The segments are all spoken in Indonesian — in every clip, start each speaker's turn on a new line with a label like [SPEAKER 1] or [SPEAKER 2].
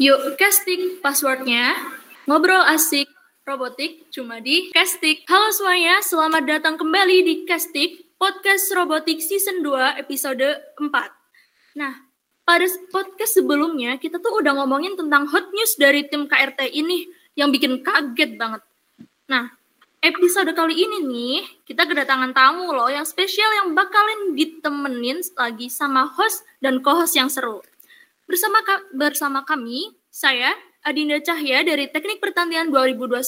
[SPEAKER 1] Yuk, casting passwordnya. Ngobrol asik, robotik, cuma di casting. Halo semuanya, selamat datang kembali di casting podcast robotik season 2 episode 4. Nah, pada podcast sebelumnya kita tuh udah ngomongin tentang hot news dari tim KRT ini yang bikin kaget banget. Nah, episode kali ini nih kita kedatangan tamu loh yang spesial yang bakalan ditemenin lagi sama host dan co-host yang seru. Bersama bersama kami, saya Adinda Cahya dari Teknik Pertanian 2021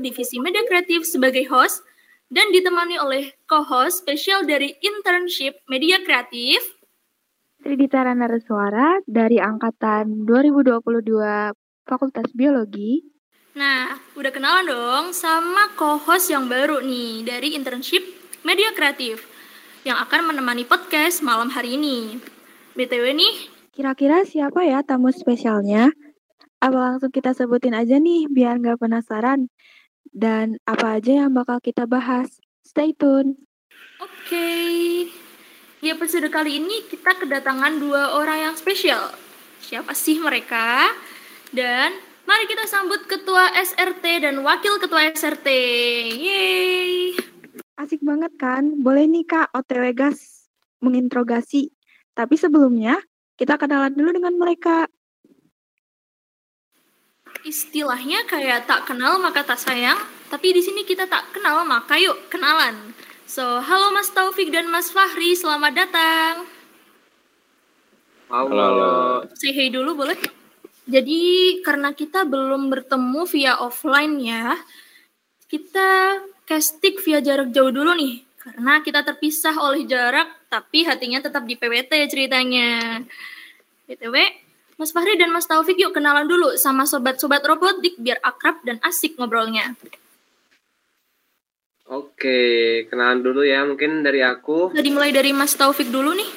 [SPEAKER 1] Divisi Media Kreatif sebagai host dan ditemani oleh co-host spesial dari Internship Media Kreatif
[SPEAKER 2] Tridita Naraswara dari angkatan 2022 Fakultas Biologi.
[SPEAKER 1] Nah, udah kenalan dong sama co-host yang baru nih dari Internship Media Kreatif yang akan menemani podcast malam hari ini. BTW nih,
[SPEAKER 2] Kira-kira siapa ya tamu spesialnya? Apa langsung kita sebutin aja nih biar nggak penasaran? Dan apa aja yang bakal kita bahas? Stay tune.
[SPEAKER 1] Oke. Di episode kali ini kita kedatangan dua orang yang spesial. Siapa sih mereka? Dan mari kita sambut ketua SRT dan wakil ketua SRT. Yeay.
[SPEAKER 2] Asik banget kan? Boleh nih Kak OTW gas menginterogasi. Tapi sebelumnya, kita kenalan dulu dengan mereka.
[SPEAKER 1] Istilahnya kayak tak kenal maka tak sayang, tapi di sini kita tak kenal maka yuk kenalan. So, halo Mas Taufik dan Mas Fahri, selamat datang.
[SPEAKER 3] Halo. halo.
[SPEAKER 1] Say hey dulu boleh? Jadi karena kita belum bertemu via offline ya, kita casting via jarak jauh dulu nih. Karena kita terpisah oleh jarak, tapi hatinya tetap di PWT ceritanya. BTW, Mas Fahri dan Mas Taufik yuk kenalan dulu sama sobat-sobat robotik biar akrab dan asik ngobrolnya.
[SPEAKER 3] Oke, kenalan dulu ya mungkin dari aku.
[SPEAKER 1] Jadi mulai dari Mas Taufik dulu nih.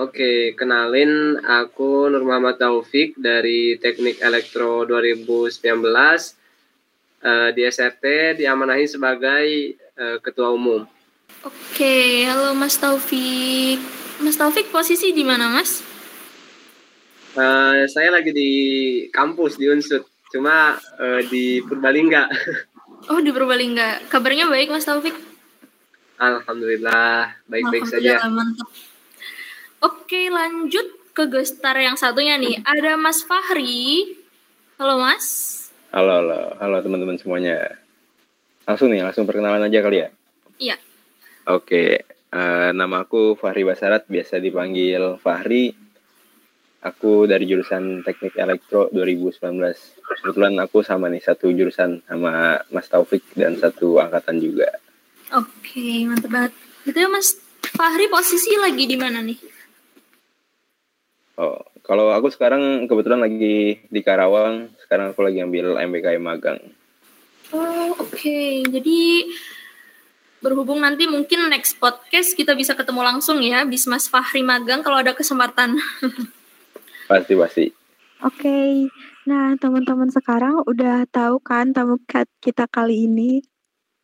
[SPEAKER 3] Oke, kenalin aku Nur Muhammad Taufik dari Teknik Elektro 2019 uh, di SRT diamanahi sebagai uh, ketua umum.
[SPEAKER 1] Oke, halo Mas Taufik. Mas Taufik posisi di mana, Mas?
[SPEAKER 3] Uh, saya lagi di kampus di Unsut, cuma uh, di Purbalingga.
[SPEAKER 1] Oh, di Purbalingga. Kabarnya baik, Mas Taufik?
[SPEAKER 3] Alhamdulillah, baik-baik saja.
[SPEAKER 1] Mantap. Oke, lanjut ke gestar yang satunya nih. Ada Mas Fahri. Halo, Mas.
[SPEAKER 4] Halo, halo, halo teman-teman semuanya. Langsung nih, langsung perkenalan aja kali ya?
[SPEAKER 1] Iya.
[SPEAKER 4] Oke, uh, nama aku Fahri Basarat, biasa dipanggil Fahri. Aku dari jurusan Teknik Elektro 2019. Kebetulan aku sama nih satu jurusan sama Mas Taufik dan satu angkatan juga.
[SPEAKER 1] Oke, mantap banget. Itu Mas Fahri posisi lagi di mana nih?
[SPEAKER 4] Oh, kalau aku sekarang kebetulan lagi di Karawang. Sekarang aku lagi ambil MBKM magang.
[SPEAKER 1] Oh, oke. Okay. Jadi berhubung nanti mungkin next podcast kita bisa ketemu langsung ya, bis Mas Fahri magang kalau ada kesempatan.
[SPEAKER 4] pasti pasti.
[SPEAKER 2] Oke, okay. nah teman-teman sekarang udah tahu kan tamu kita kali ini.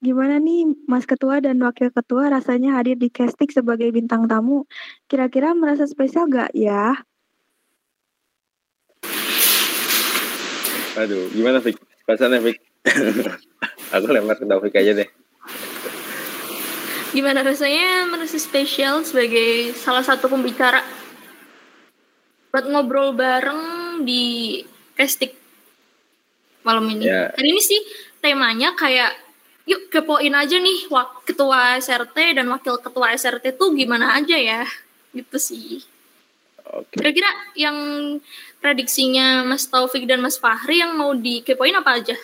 [SPEAKER 2] Gimana nih Mas Ketua dan Wakil Ketua rasanya hadir di casting sebagai bintang tamu? Kira-kira merasa spesial gak ya?
[SPEAKER 4] Aduh, gimana Fik? Perasaannya Fik? Aku lempar ke Taufik aja deh.
[SPEAKER 1] Gimana rasanya merasa spesial sebagai salah satu pembicara buat ngobrol bareng di casting malam ini. Yeah. Hari ini sih temanya kayak yuk kepoin aja nih ketua SRT dan wakil ketua SRT tuh gimana aja ya gitu sih.
[SPEAKER 4] Okay.
[SPEAKER 1] Kira-kira yang prediksinya Mas Taufik dan Mas Fahri yang mau dikepoin apa aja?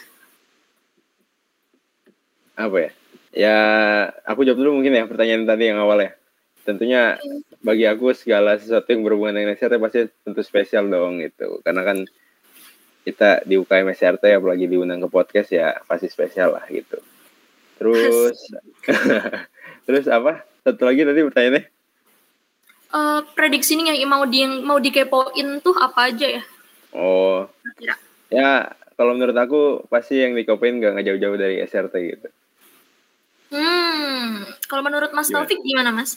[SPEAKER 4] Apa ya? Ya, aku jawab dulu mungkin ya pertanyaan tadi yang awal ya. Tentunya bagi aku segala sesuatu yang berhubungan dengan SRT pasti tentu spesial dong gitu. Karena kan kita di UKM SRT apalagi diundang ke podcast ya pasti spesial lah gitu. Terus terus apa? Satu lagi tadi pertanyaannya?
[SPEAKER 1] Uh, prediksi ini yang mau di yang mau dikepoin tuh apa aja ya?
[SPEAKER 4] Oh.
[SPEAKER 1] Kira.
[SPEAKER 4] Ya, kalau menurut aku pasti yang dikepoin gak jauh-jauh dari SRT gitu.
[SPEAKER 1] Hmm, kalau menurut Mas Taufik gimana Mas?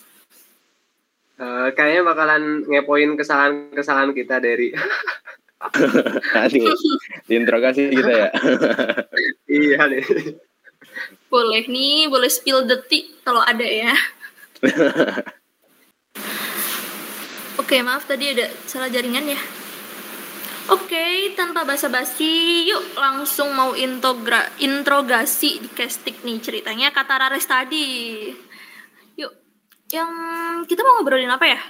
[SPEAKER 3] Eh, kayaknya bakalan ngepoin kesalahan-kesalahan kita dari
[SPEAKER 4] Aduh, diinterogasi kita ya.
[SPEAKER 3] iya nih.
[SPEAKER 1] Boleh nih, boleh spill detik kalau ada ya. Oke, maaf tadi ada salah jaringan ya. Oke, tanpa basa-basi, yuk langsung mau integra interogasi di castik nih ceritanya kata Rares tadi. Yuk, yang kita mau ngobrolin apa ya?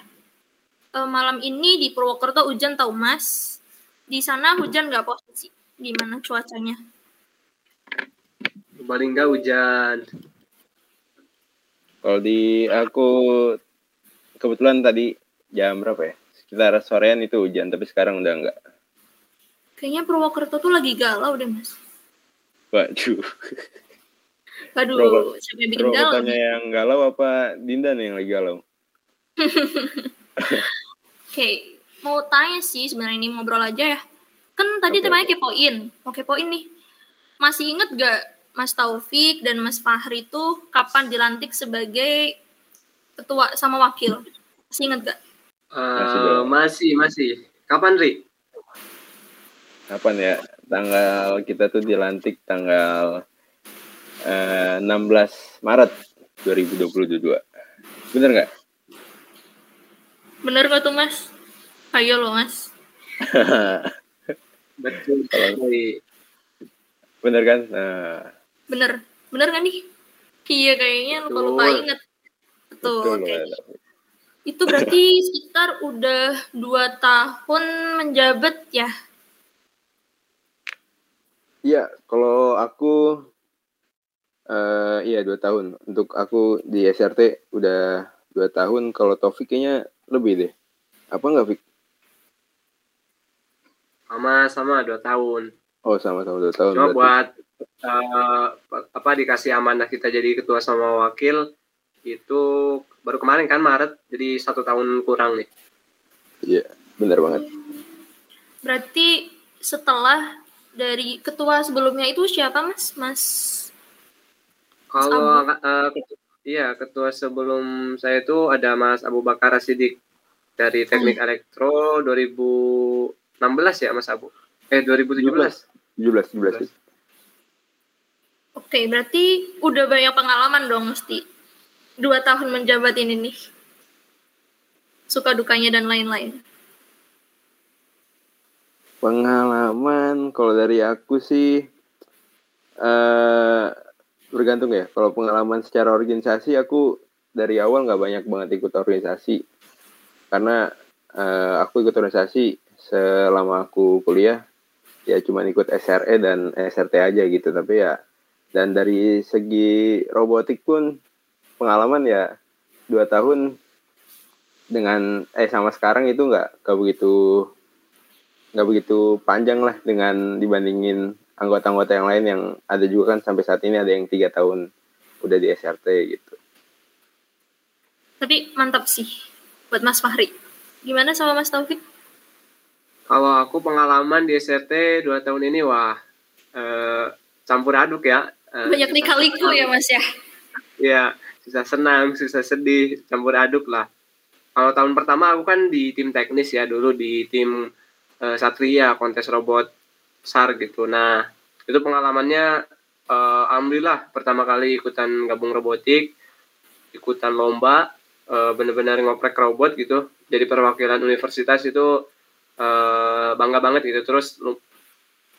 [SPEAKER 1] Eh, malam ini di Purwokerto hujan tau mas. Di sana hujan nggak posisi? Gimana cuacanya?
[SPEAKER 3] Paling nggak hujan.
[SPEAKER 4] Kalau di aku kebetulan tadi jam berapa ya? Sekitar sorean itu hujan, tapi sekarang udah enggak.
[SPEAKER 1] Kayaknya Purwokerto tuh lagi galau deh mas.
[SPEAKER 4] Waduh.
[SPEAKER 1] Waduh,
[SPEAKER 4] Purwo-
[SPEAKER 1] siapa yang bikin galau?
[SPEAKER 4] Purwokertonya yang galau apa Dinda nih yang lagi galau?
[SPEAKER 1] Oke, mau tanya sih sebenarnya ini ngobrol aja ya. Kan tadi
[SPEAKER 4] Oke,
[SPEAKER 1] temanya kepoin. Mau kepoin nih. Masih inget gak Mas Taufik dan Mas Fahri itu kapan dilantik sebagai ketua sama wakil? Masih inget gak?
[SPEAKER 3] Eh,
[SPEAKER 4] Masih
[SPEAKER 3] masih. Kapan, Ri?
[SPEAKER 4] Kapan ya? Tanggal kita tuh dilantik tanggal eh, 16 Maret 2022. Bener nggak?
[SPEAKER 1] Bener gak tuh Mas? Ayo loh Mas.
[SPEAKER 3] Betul.
[SPEAKER 4] Bener kan? Nah,
[SPEAKER 1] Bener. Bener gak nih? Iya kayaknya lupa-lupa inget. Betul,
[SPEAKER 4] betul.
[SPEAKER 1] oke. Itu berarti sekitar udah dua tahun menjabat ya?
[SPEAKER 4] Iya, kalau aku eh iya dua tahun. Untuk aku di SRT udah dua tahun. Kalau Taufik kayaknya lebih deh. Apa nggak Fik?
[SPEAKER 3] Sama-sama dua tahun.
[SPEAKER 4] Oh sama-sama dua tahun.
[SPEAKER 3] Cuma
[SPEAKER 4] berarti.
[SPEAKER 3] buat eh, apa dikasih amanah kita jadi ketua sama wakil itu baru kemarin kan Maret jadi satu tahun kurang nih.
[SPEAKER 4] Iya, bener banget.
[SPEAKER 1] Berarti setelah dari ketua sebelumnya itu siapa Mas? Mas
[SPEAKER 3] Kalau eh, ketu- iya ketua sebelum saya itu ada Mas Abu Bakar Sidik dari Teknik Elektro 2016 ya Mas Abu. Eh 2017.
[SPEAKER 4] 17, 17.
[SPEAKER 1] Oke, berarti udah banyak pengalaman dong mesti. Dua tahun menjabat ini nih. Suka dukanya dan lain-lain.
[SPEAKER 4] Pengalaman kalau dari aku sih eh bergantung ya. Kalau pengalaman secara organisasi aku dari awal nggak banyak banget ikut organisasi karena eh, aku ikut organisasi selama aku kuliah ya cuma ikut SRE dan SRT aja gitu tapi ya dan dari segi robotik pun pengalaman ya dua tahun dengan eh sama sekarang itu nggak nggak begitu nggak begitu panjang lah dengan dibandingin anggota-anggota yang lain yang ada juga kan sampai saat ini ada yang tiga tahun udah di SRT gitu.
[SPEAKER 1] Tapi mantap sih buat Mas Fahri. Gimana sama Mas Taufik?
[SPEAKER 3] Kalau aku pengalaman di SRT dua tahun ini wah eh, campur aduk ya. Eh,
[SPEAKER 1] Banyak
[SPEAKER 3] senang.
[SPEAKER 1] ya Mas ya?
[SPEAKER 3] Iya, susah senang, susah sedih, campur aduk lah. Kalau tahun pertama aku kan di tim teknis ya dulu di tim eh, Satria kontes robot SAR gitu. Nah itu pengalamannya eh, alhamdulillah pertama kali ikutan gabung robotik, ikutan lomba, eh, bener-bener ngoprek robot gitu. Jadi perwakilan universitas itu eh, bangga banget gitu. Terus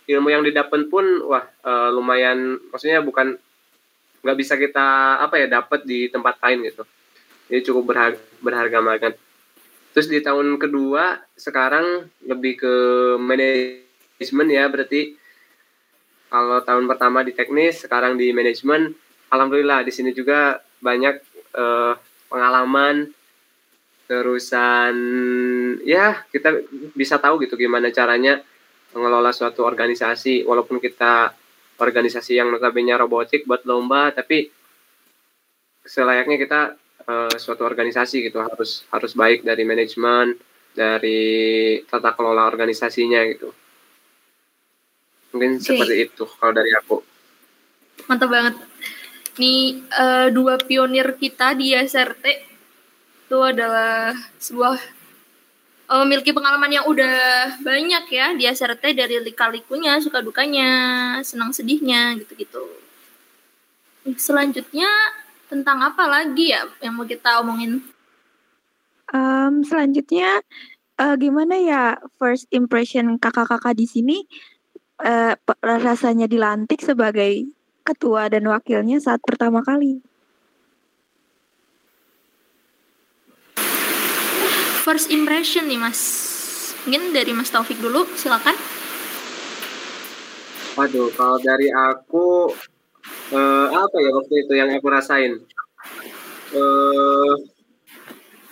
[SPEAKER 3] ilmu yang didapat pun wah eh, lumayan, maksudnya bukan nggak bisa kita apa ya dapat di tempat lain gitu. Jadi cukup berharga, berharga banget. Terus di tahun kedua sekarang lebih ke manajemen ya berarti kalau tahun pertama di teknis sekarang di manajemen alhamdulillah di sini juga banyak eh, pengalaman terusan ya kita bisa tahu gitu gimana caranya mengelola suatu organisasi walaupun kita organisasi yang notabene robotik buat lomba tapi selayaknya kita eh, suatu organisasi gitu harus harus baik dari manajemen dari tata kelola organisasinya gitu mungkin
[SPEAKER 1] Oke.
[SPEAKER 3] seperti itu kalau dari aku
[SPEAKER 1] Mantap banget. Nih eh, dua pionir kita di SRT itu adalah sebuah uh, memiliki pengalaman yang udah banyak ya di SRT dari lika-likunya, suka dukanya, senang sedihnya gitu-gitu. Selanjutnya tentang apa lagi ya yang mau kita omongin?
[SPEAKER 2] Um, selanjutnya uh, gimana ya first impression kakak-kakak di sini uh, rasanya dilantik sebagai ketua dan wakilnya saat pertama kali?
[SPEAKER 1] First impression nih Mas. Mungkin dari Mas Taufik dulu, silakan.
[SPEAKER 3] Waduh, kalau dari aku uh, apa ya waktu itu yang aku rasain? Uh,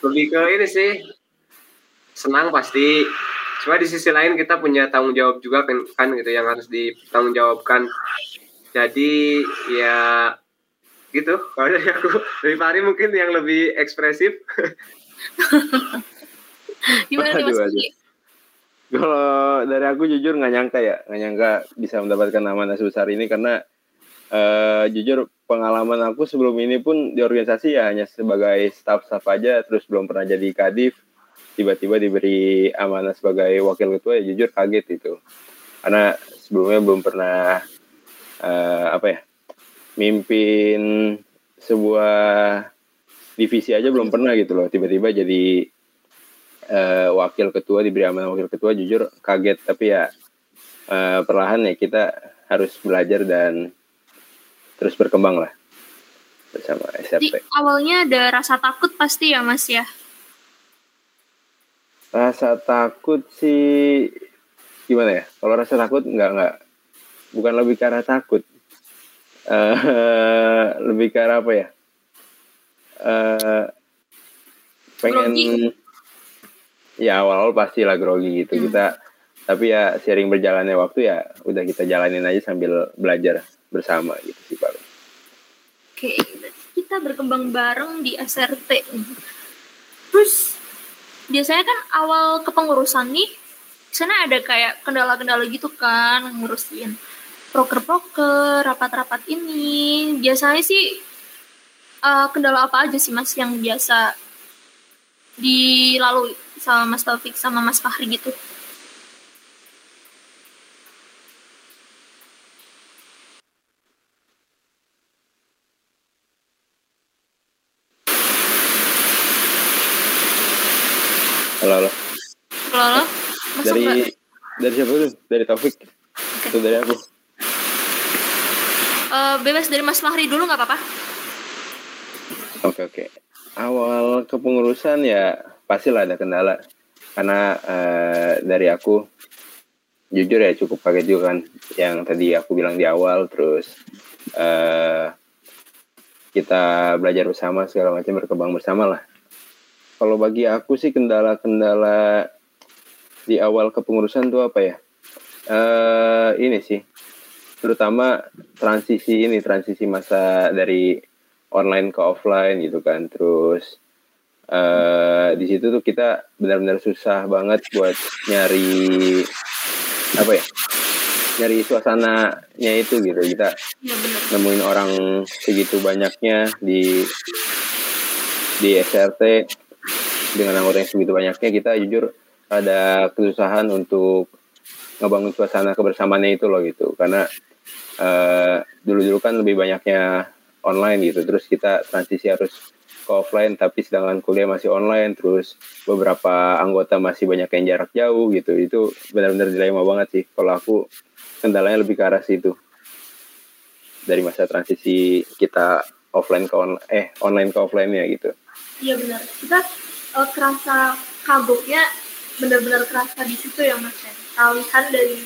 [SPEAKER 3] lebih ke ini sih senang pasti. Cuma di sisi lain kita punya tanggung jawab juga kan, kan gitu yang harus ditanggungjawabkan. Jadi ya gitu. Kalau dari aku, dari Fahri mungkin yang lebih ekspresif.
[SPEAKER 1] Gimana nih Mas
[SPEAKER 4] Kalau dari aku jujur nggak nyangka ya, nggak nyangka bisa mendapatkan amanah sebesar ini karena uh, jujur pengalaman aku sebelum ini pun di organisasi ya hanya sebagai staff-staff aja, terus belum pernah jadi kadif, tiba-tiba diberi amanah sebagai wakil ketua ya jujur kaget itu, karena sebelumnya belum pernah uh, apa ya mimpin sebuah divisi aja belum pernah gitu loh tiba-tiba jadi uh, wakil ketua diberi amanah wakil ketua jujur kaget tapi ya uh, perlahan ya kita harus belajar dan terus berkembang lah bersama SRT.
[SPEAKER 1] Jadi awalnya ada rasa takut pasti ya Mas ya?
[SPEAKER 4] Rasa takut sih gimana ya? Kalau rasa takut nggak nggak bukan lebih karena takut, uh, lebih karena apa ya? Uh, pengen Grogi ya awal-awal pasti lah grogi gitu hmm. kita tapi ya sering berjalannya waktu ya udah kita jalanin aja sambil belajar bersama gitu sih Pak.
[SPEAKER 1] Oke, kita berkembang bareng di SRT. Terus biasanya kan awal kepengurusan nih sana ada kayak kendala-kendala gitu kan ngurusin proker-proker, rapat-rapat ini. Biasanya sih uh, kendala apa aja sih Mas yang biasa dilalui? Sama Mas Taufik sama Mas Fahri gitu
[SPEAKER 4] Halo, halo.
[SPEAKER 1] Halo, halo.
[SPEAKER 4] Masuk dari gak? dari siapa dulu? Dari Taufik. Okay. Itu dari aku.
[SPEAKER 1] Uh, bebas dari Mas Fahri dulu nggak apa-apa?
[SPEAKER 4] Oke okay, oke. Okay. Awal kepengurusan ya pastilah ada kendala. Karena uh, dari aku jujur ya cukup kaget juga kan. Yang tadi aku bilang di awal terus uh, kita belajar bersama segala macam berkembang bersama lah kalau bagi aku sih kendala-kendala di awal kepengurusan tuh apa ya? Uh, ini sih. Terutama transisi ini transisi masa dari online ke offline gitu kan. Terus uh, di situ tuh kita benar-benar susah banget buat nyari apa ya nyari suasananya itu gitu. Kita ya, nemuin orang segitu banyaknya di di SRT dengan anggota yang segitu banyaknya. Kita jujur ada kesusahan untuk ngebangun suasana kebersamaannya itu loh gitu. Karena uh, dulu-dulu kan lebih banyaknya online gitu. Terus kita transisi harus ke offline tapi sedangkan kuliah masih online terus beberapa anggota masih banyak yang jarak jauh gitu. Itu benar-benar dilema banget sih. Kalau aku kendalanya lebih ke arah situ. Dari masa transisi kita offline ke on eh online ke offline ya gitu.
[SPEAKER 1] Iya benar. Kita uh, kerasa kagoknya benar-benar kerasa di situ ya mas ya. Kalihan dari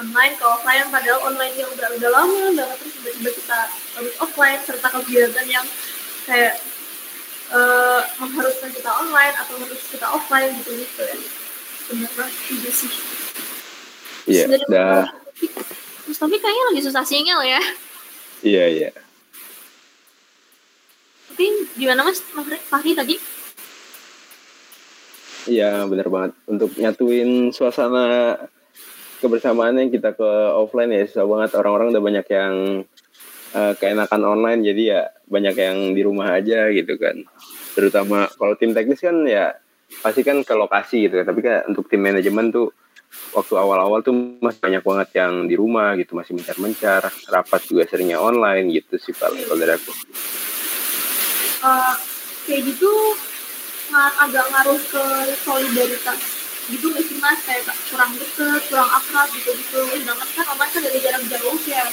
[SPEAKER 1] online ke offline padahal online yang udah udah lama banget terus tiba-tiba kita harus offline serta kegiatan yang kayak uh, mengharuskan kita online atau harus kita offline gitu gitu ya. Sebenarnya sih.
[SPEAKER 4] Iya dah.
[SPEAKER 1] Terus tapi kayaknya lagi susah single ya.
[SPEAKER 4] Iya iya.
[SPEAKER 1] Tapi gimana mas? Fahri tadi?
[SPEAKER 4] Iya benar banget. Untuk nyatuin suasana kebersamaan yang kita ke offline ya susah banget. Orang-orang udah banyak yang uh, keenakan online jadi ya banyak yang di rumah aja gitu kan. Terutama kalau tim teknis kan ya pasti kan ke lokasi gitu ya tapi kan untuk tim manajemen tuh waktu awal-awal tuh masih banyak banget yang di rumah gitu. Masih mencar-mencar rapat juga seringnya online gitu sih paling kalau dari aku.
[SPEAKER 1] Uh, kayak gitu agak ngaruh ke solidaritas gitu nggak sih mas? Kayak kurang deket kurang akrab gitu gitu sedangkan kan online kan dari jarak jauh ya.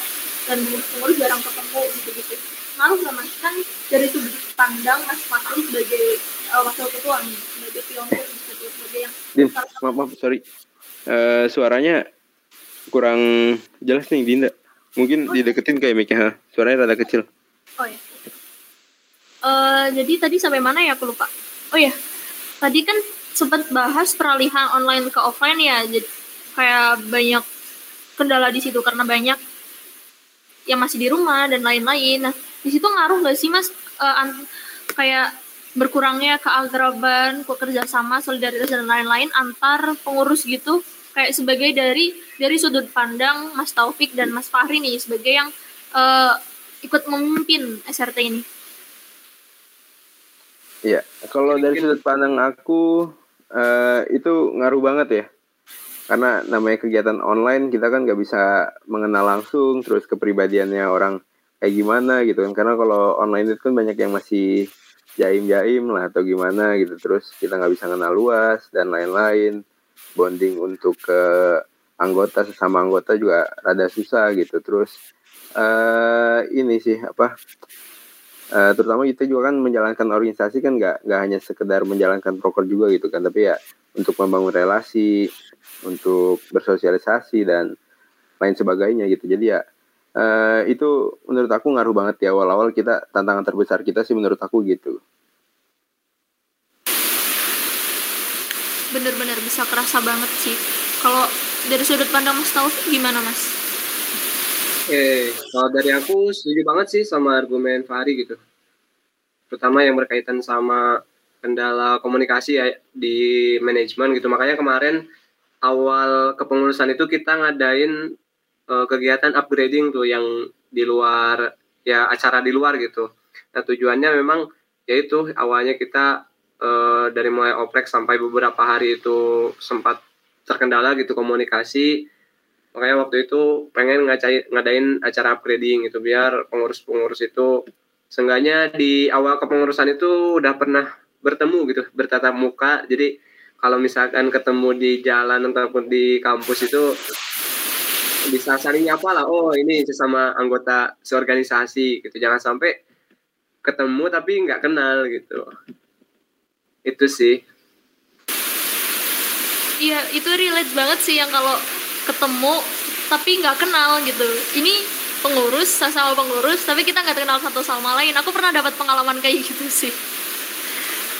[SPEAKER 1] Dan pengurus jarang ketemu gitu gitu mas. Kan dari sudut pandang mas Fakri sebagai uh, wakil ketua nih sebagai pionir sebagai yang
[SPEAKER 4] Din, maaf, maaf sorry. Uh, suaranya kurang jelas nih Dinda. Mungkin oh, dideketin kayak mic suaranya rada kecil.
[SPEAKER 1] Oh ya uh, jadi tadi sampai mana ya aku lupa? Oh ya tadi kan sempat bahas peralihan online ke offline ya jadi kayak banyak kendala di situ karena banyak yang masih di rumah dan lain-lain. Nah di situ ngaruh nggak sih mas uh, kayak berkurangnya keagraban kerjasama solidaritas dan lain-lain antar pengurus gitu kayak sebagai dari dari sudut pandang Mas Taufik dan Mas Fahri nih sebagai yang uh, ikut memimpin SRT ini.
[SPEAKER 4] Iya, kalau dari sudut pandang aku uh, itu ngaruh banget ya. Karena namanya kegiatan online kita kan nggak bisa mengenal langsung terus kepribadiannya orang kayak gimana gitu kan. Karena kalau online itu kan banyak yang masih jaim-jaim lah atau gimana gitu. Terus kita nggak bisa kenal luas dan lain-lain. Bonding untuk ke anggota sesama anggota juga rada susah gitu. Terus uh, ini sih apa uh, terutama kita juga kan menjalankan organisasi kan nggak nggak hanya sekedar menjalankan proker juga gitu kan. Tapi ya untuk membangun relasi untuk bersosialisasi dan lain sebagainya gitu. Jadi ya uh, itu menurut aku ngaruh banget ya awal-awal kita tantangan terbesar kita sih menurut aku gitu
[SPEAKER 1] bener-bener bisa kerasa banget sih kalau dari sudut pandang Mas Taufik gimana Mas?
[SPEAKER 3] Oke, kalau dari aku setuju banget sih sama argumen Fahri gitu. Terutama yang berkaitan sama kendala komunikasi ya di manajemen gitu. Makanya kemarin awal kepengurusan itu kita ngadain uh, kegiatan upgrading tuh yang di luar ya acara di luar gitu. Nah tujuannya memang yaitu awalnya kita uh, dari mulai oprek sampai beberapa hari itu sempat terkendala gitu komunikasi. Makanya waktu itu pengen ngacai, ngadain acara upgrading gitu biar pengurus-pengurus itu seenggaknya di awal kepengurusan itu udah pernah bertemu gitu bertatap muka. Jadi kalau misalkan ketemu di jalan ataupun di kampus itu bisa saling nyapa lah oh ini sesama anggota seorganisasi gitu. Jangan sampai ketemu tapi nggak kenal gitu. Itu sih.
[SPEAKER 1] Iya itu relate banget sih yang kalau ketemu tapi nggak kenal gitu. Ini pengurus sama pengurus tapi kita nggak kenal satu sama lain. Aku pernah dapat pengalaman kayak gitu sih.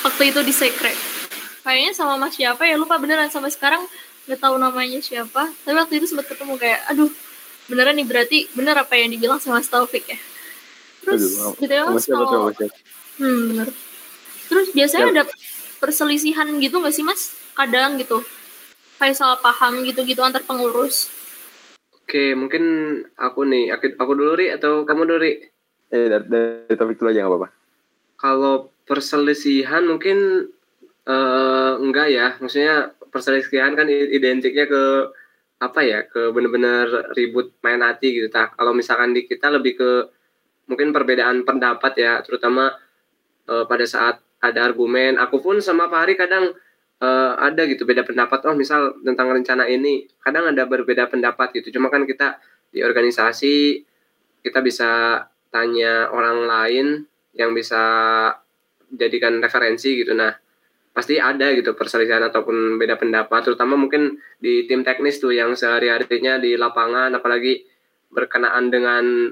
[SPEAKER 1] Waktu itu di secret. Kayaknya sama mas siapa ya lupa beneran. Sampai sekarang nggak tahu namanya siapa tapi waktu itu sempat ketemu kayak aduh beneran nih berarti bener apa yang dibilang sama Taufik ya? Terus aduh, gitu ya mas kalau hmm bener. Terus biasanya ya. ada perselisihan gitu nggak sih mas? Kadang gitu. Kayak salah paham gitu-gitu antar pengurus.
[SPEAKER 3] Oke, mungkin aku nih, aku, aku dulu ri atau kamu dulu ri?
[SPEAKER 4] Eh, dari, dari topik dulu aja nggak apa-apa.
[SPEAKER 3] Kalau perselisihan mungkin uh, enggak ya, maksudnya perselisihan kan identiknya ke apa ya ke bener-bener ribut main hati gitu. Tak kalau misalkan di kita lebih ke mungkin perbedaan pendapat ya terutama uh, pada saat ada argumen. Aku pun sama Pak Hari kadang uh, ada gitu beda pendapat oh misal tentang rencana ini kadang ada berbeda pendapat gitu. Cuma kan kita di organisasi kita bisa tanya orang lain yang bisa jadikan referensi gitu. Nah pasti ada gitu perselisihan ataupun beda pendapat terutama mungkin di tim teknis tuh yang sehari-harinya di lapangan apalagi berkenaan dengan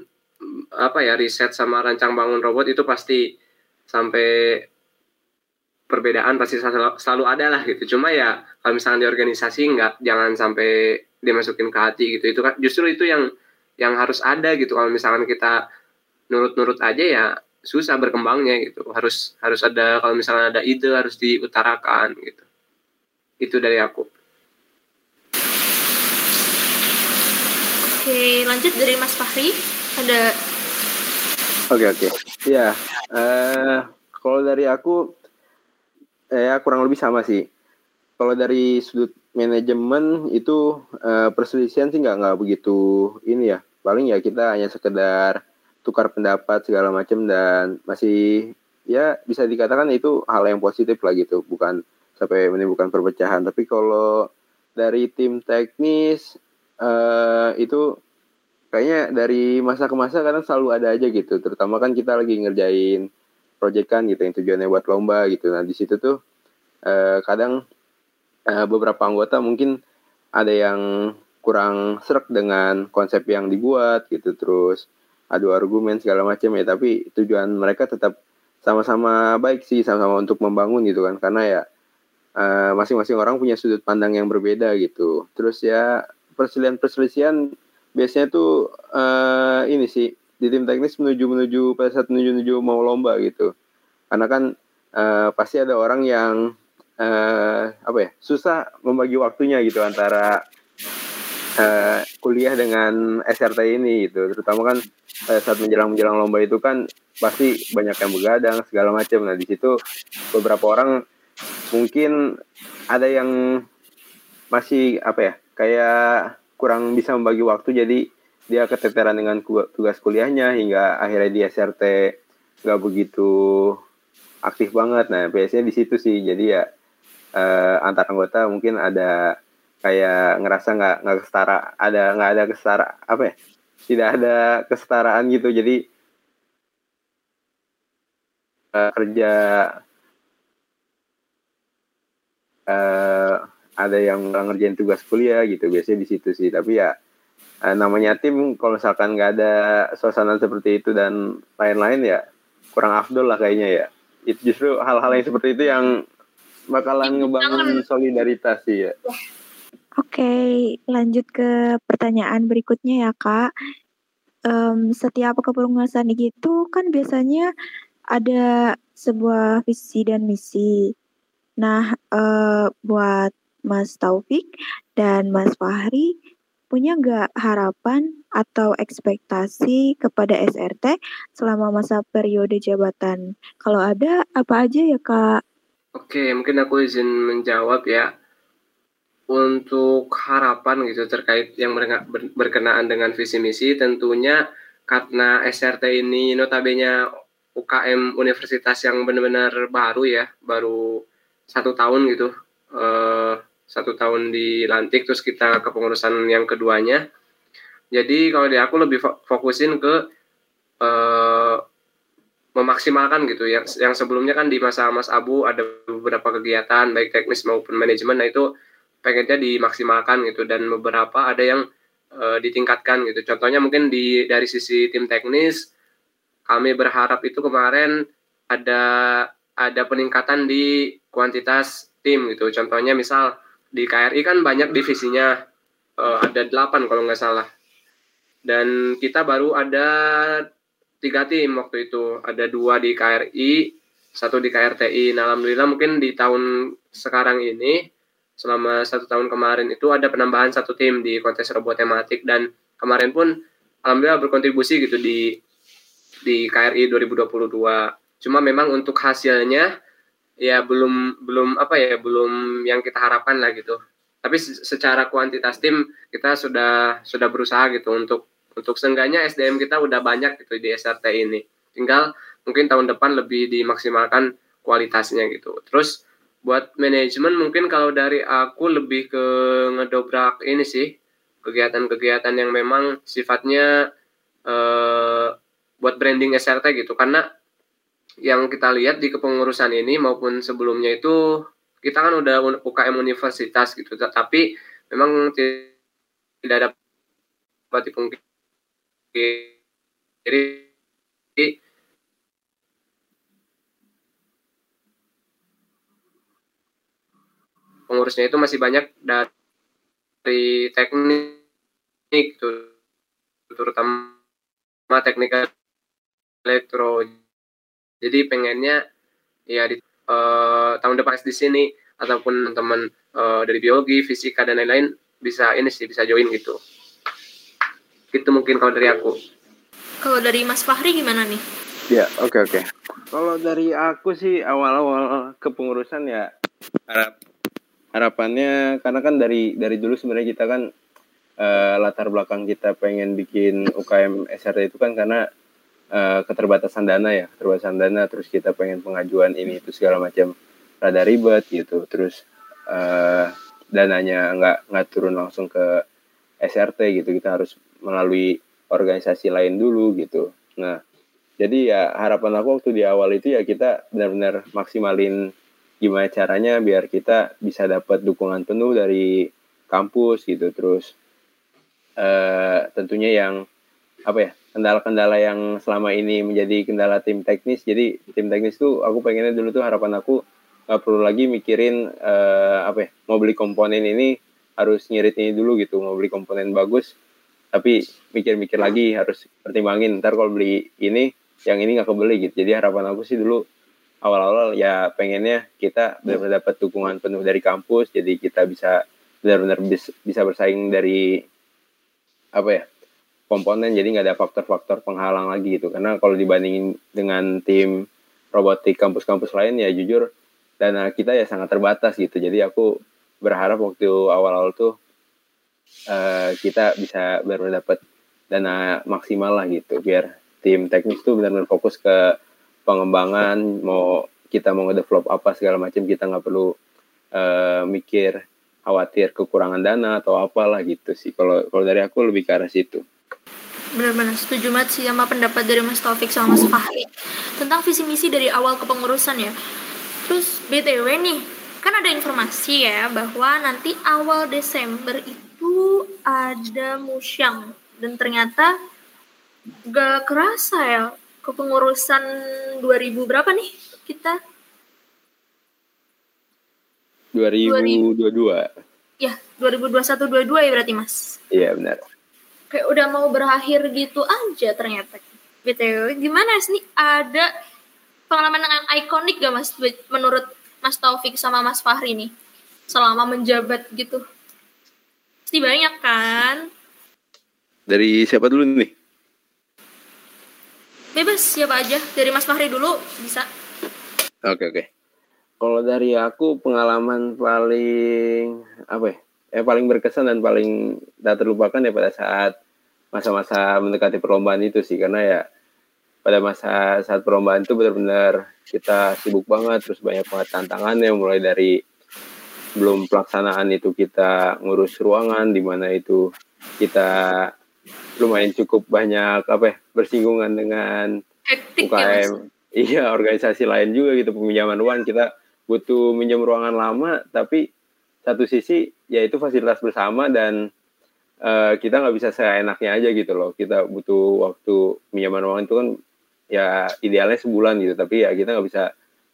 [SPEAKER 3] apa ya riset sama rancang bangun robot itu pasti sampai perbedaan pasti selalu, selalu ada lah gitu. Cuma ya kalau misalnya di organisasi nggak jangan sampai dimasukin ke hati gitu. Itu kan justru itu yang yang harus ada gitu. Kalau misalkan kita nurut-nurut aja ya susah berkembangnya gitu. Harus harus ada kalau misalnya ada ide harus diutarakan gitu. Itu dari aku.
[SPEAKER 1] Oke lanjut dari Mas Fahri. Ada
[SPEAKER 4] oke oke. Ya uh, kalau dari aku eh, ya kurang lebih sama sih. Kalau dari sudut manajemen itu uh, perselisihan sih nggak nggak begitu ini ya. Paling ya kita hanya sekedar tukar pendapat segala macam dan masih ya bisa dikatakan itu hal yang positif lah gitu, bukan sampai menimbulkan perpecahan. Tapi kalau dari tim teknis uh, itu kayaknya dari masa ke masa kadang selalu ada aja gitu. Terutama kan kita lagi ngerjain project kan gitu yang tujuannya buat lomba gitu. Nah di situ tuh uh, kadang uh, beberapa anggota mungkin ada yang kurang serak dengan konsep yang dibuat gitu terus adu argumen segala macam ya. Tapi tujuan mereka tetap sama-sama baik sih sama-sama untuk membangun gitu kan. Karena ya masing masing-masing orang punya sudut pandang yang berbeda gitu. Terus ya perselisihan-perselisihan biasanya tuh uh, ini sih di tim teknis menuju menuju pada saat menuju menuju mau lomba gitu. Karena kan uh, pasti ada orang yang uh, apa ya susah membagi waktunya gitu antara uh, kuliah dengan SRT ini gitu. Terutama kan uh, saat menjelang menjelang lomba itu kan pasti banyak yang begadang segala macam nah di situ beberapa orang mungkin ada yang masih apa ya kayak kurang bisa membagi waktu. Jadi dia keteteran dengan tugas kuliahnya hingga akhirnya di SRT nggak begitu aktif banget. Nah biasanya di situ sih. Jadi ya uh, antar anggota mungkin ada kayak ngerasa nggak nggak kesetara ada nggak ada kesetara apa ya? Tidak ada kesetaraan gitu. Jadi uh, kerja uh, ada yang ngerjain tugas kuliah gitu. Biasanya di situ sih. Tapi ya uh, namanya tim kalau misalkan nggak ada suasana seperti itu dan lain-lain ya kurang afdol lah kayaknya ya. Itu justru hal-hal yang seperti itu yang bakalan ngebangun solidaritas sih ya.
[SPEAKER 2] Oke, lanjut ke pertanyaan berikutnya ya kak. Um, setiap kepengurusan itu kan biasanya ada sebuah visi dan misi. Nah, uh, buat Mas Taufik dan Mas Fahri, punya nggak harapan atau ekspektasi kepada SRT selama masa periode jabatan? Kalau ada, apa aja ya kak?
[SPEAKER 3] Oke, mungkin aku izin menjawab ya. Untuk harapan gitu terkait yang berkenaan dengan visi misi, tentunya karena SRT ini notabene UKM universitas yang benar-benar baru ya, baru satu tahun gitu, uh, satu tahun dilantik, terus kita kepengurusan yang keduanya. Jadi kalau di aku lebih fokusin ke uh, memaksimalkan gitu yang yang sebelumnya kan di masa Mas Abu ada beberapa kegiatan baik teknis maupun manajemen nah itu pengennya dimaksimalkan gitu. Dan beberapa ada yang e, ditingkatkan gitu. Contohnya mungkin di dari sisi tim teknis kami berharap itu kemarin ada ada peningkatan di kuantitas tim gitu. Contohnya misal di KRI kan banyak divisinya e, ada delapan kalau nggak salah. Dan kita baru ada tiga tim waktu itu. Ada dua di KRI satu di KRTI nah alhamdulillah mungkin di tahun sekarang ini selama satu tahun kemarin itu ada penambahan satu tim di kontes robot tematik. Dan kemarin pun alhamdulillah berkontribusi gitu di di KRI 2022 cuma memang untuk hasilnya ya belum belum apa ya belum yang kita harapkan lah gitu. Tapi secara kuantitas tim kita sudah sudah berusaha gitu untuk untuk seenggaknya SDM kita udah banyak gitu di SRT ini. Tinggal mungkin tahun depan lebih dimaksimalkan kualitasnya gitu. Terus buat manajemen mungkin kalau dari aku lebih ke ngedobrak ini sih kegiatan-kegiatan yang memang sifatnya eh, buat branding SRT gitu. Karena yang kita lihat di kepengurusan ini maupun sebelumnya itu kita kan udah UKM universitas gitu. Tapi memang tidak dapat dipungkiri. Jadi pengurusnya itu masih banyak dari teknik tuh. Terutama teknik elektro. Jadi pengennya ya di uh, tahun depan di sini ataupun teman uh, dari biologi fisika dan lain-lain bisa ini sih bisa join gitu. Itu mungkin kalau dari aku.
[SPEAKER 1] Kalau dari Mas Fahri gimana nih?
[SPEAKER 4] Ya, oke oke. Kalau dari aku sih awal-awal kepengurusan ya harap harapannya karena kan dari dari dulu sebenarnya kita kan uh, latar belakang kita pengen bikin UKM SRT itu kan karena uh, keterbatasan dana ya, keterbatasan dana terus kita pengen pengajuan ini itu segala macam rada ribet gitu. Terus uh, dananya nggak nggak turun langsung ke SRT gitu, kita harus melalui organisasi lain dulu gitu. Nah, jadi ya harapan aku waktu di awal itu ya kita benar-benar maksimalin gimana caranya biar kita bisa dapat dukungan penuh dari kampus gitu. Terus uh, tentunya yang apa ya kendala-kendala yang selama ini menjadi kendala tim teknis. Jadi tim teknis tuh aku pengennya dulu tuh harapan aku nggak perlu lagi mikirin uh, apa ya mau beli komponen ini harus ngirit ini dulu gitu. Mau beli komponen bagus tapi mikir-mikir lagi harus pertimbangin. Ntar kalau beli ini yang ini nggak kebeli gitu. Jadi harapan aku sih dulu awal-awal ya pengennya kita benar-benar dapat dukungan penuh dari kampus jadi kita bisa benar-benar bisa bersaing dari apa ya komponen jadi nggak ada faktor-faktor penghalang lagi gitu. Karena kalau dibandingin dengan tim robotik kampus-kampus lain ya jujur dana kita ya sangat terbatas gitu. Jadi aku berharap waktu awal-awal tuh uh, kita bisa benar-benar dapat dana maksimal lah gitu biar tim teknis tuh benar-benar fokus ke pengembangan mau kita mau ngedevelop apa segala macam kita nggak perlu uh, mikir khawatir kekurangan dana atau apalah gitu sih. Kalau kalau dari aku lebih ke arah situ.
[SPEAKER 1] Benar-benar setuju banget sih sama pendapat dari Mas Taufik sama Mas Fahri tentang visi misi dari awal kepengurusan ya. Terus btw nih kan ada informasi ya bahwa nanti awal Desember itu ada musyang dan ternyata gak kerasa ya kepengurusan 2000 berapa nih kita?
[SPEAKER 4] 2022.
[SPEAKER 1] Ya, 2021-22 ya berarti Mas?
[SPEAKER 4] Iya benar.
[SPEAKER 1] Kayak udah mau berakhir gitu aja ternyata. BTW, gimana sih ada pengalaman yang ikonik gak Mas menurut Mas Taufik sama Mas Fahri nih selama menjabat gitu? Pasti banyak kan?
[SPEAKER 4] Dari siapa dulu nih?
[SPEAKER 1] Bebas siapa aja. Dari Mas Fahri dulu bisa.
[SPEAKER 4] Oke oke. Kalau dari aku pengalaman paling apa ya? Eh paling berkesan dan paling tak terlupakan ya pada saat masa-masa mendekati perlombaan itu sih karena ya pada masa saat perlombaan itu benar-benar kita sibuk banget terus banyak banget tantangannya mulai dari belum pelaksanaan itu kita ngurus ruangan di mana itu kita lumayan cukup banyak apa ya bersinggungan dengan
[SPEAKER 1] Hektik
[SPEAKER 4] UKM. Ya, iya organisasi lain juga gitu peminjaman uang. Kita butuh minjam ruangan lama tapi satu sisi yaitu fasilitas bersama dan uh, kita nggak bisa seenaknya aja gitu loh. Kita butuh waktu minjaman uang itu kan ya idealnya sebulan gitu. Tapi ya kita nggak bisa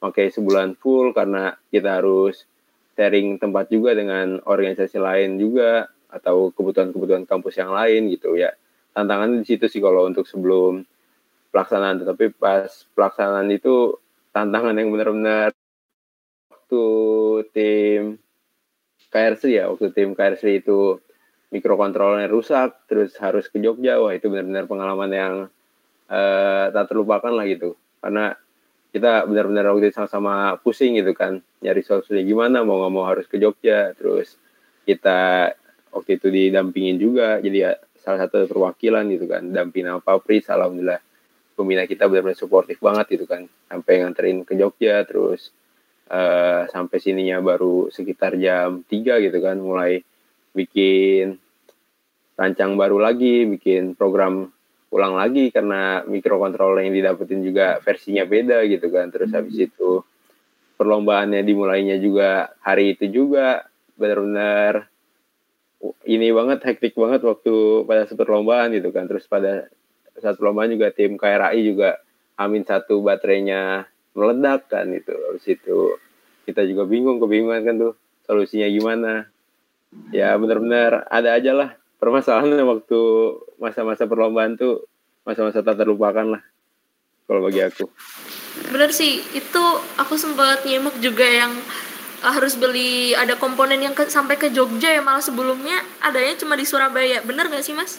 [SPEAKER 4] pakai sebulan full karena kita harus sharing tempat juga dengan organisasi lain juga atau kebutuhan-kebutuhan kampus yang lain gitu. Ya tantangan di situ sih kalau untuk sebelum pelaksanaan tetapi pas pelaksanaan itu tantangan yang benar-benar waktu tim KRC ya. Waktu tim KRC itu mikrokontrolernya rusak terus harus ke Jogja. Wah itu benar-benar pengalaman yang uh, tak terlupakan lah gitu. Karena kita benar-benar waktu itu sama-sama pusing gitu kan nyari solusinya gimana mau nggak mau harus ke Jogja. Terus kita waktu itu didampingin juga. Jadi ya salah satu perwakilan gitu kan. Dampingan sama Papri alhamdulillah pembina kita benar-benar suportif banget gitu kan. Sampai nganterin ke Jogja terus uh, sampai sininya baru sekitar jam 3 gitu kan mulai bikin rancang baru lagi bikin program ulang lagi karena mikrokontroler yang didapetin juga versinya beda gitu kan. Terus habis itu perlombaannya dimulainya juga hari itu juga benar-benar ini banget hektik banget waktu pada saat perlombaan gitu kan. Terus pada saat perlombaan juga tim KRI juga amin satu baterainya meledak kan itu. Habis itu kita juga bingung kebingungan kan tuh solusinya gimana. Ya benar-benar ada aja lah permasalahan waktu masa-masa perlombaan tuh masa-masa tak terlupakan lah kalau bagi aku.
[SPEAKER 1] Benar sih itu aku sempat nyimak juga yang harus beli ada komponen yang ke, sampai ke Jogja ya malah sebelumnya adanya cuma di Surabaya bener gak sih mas?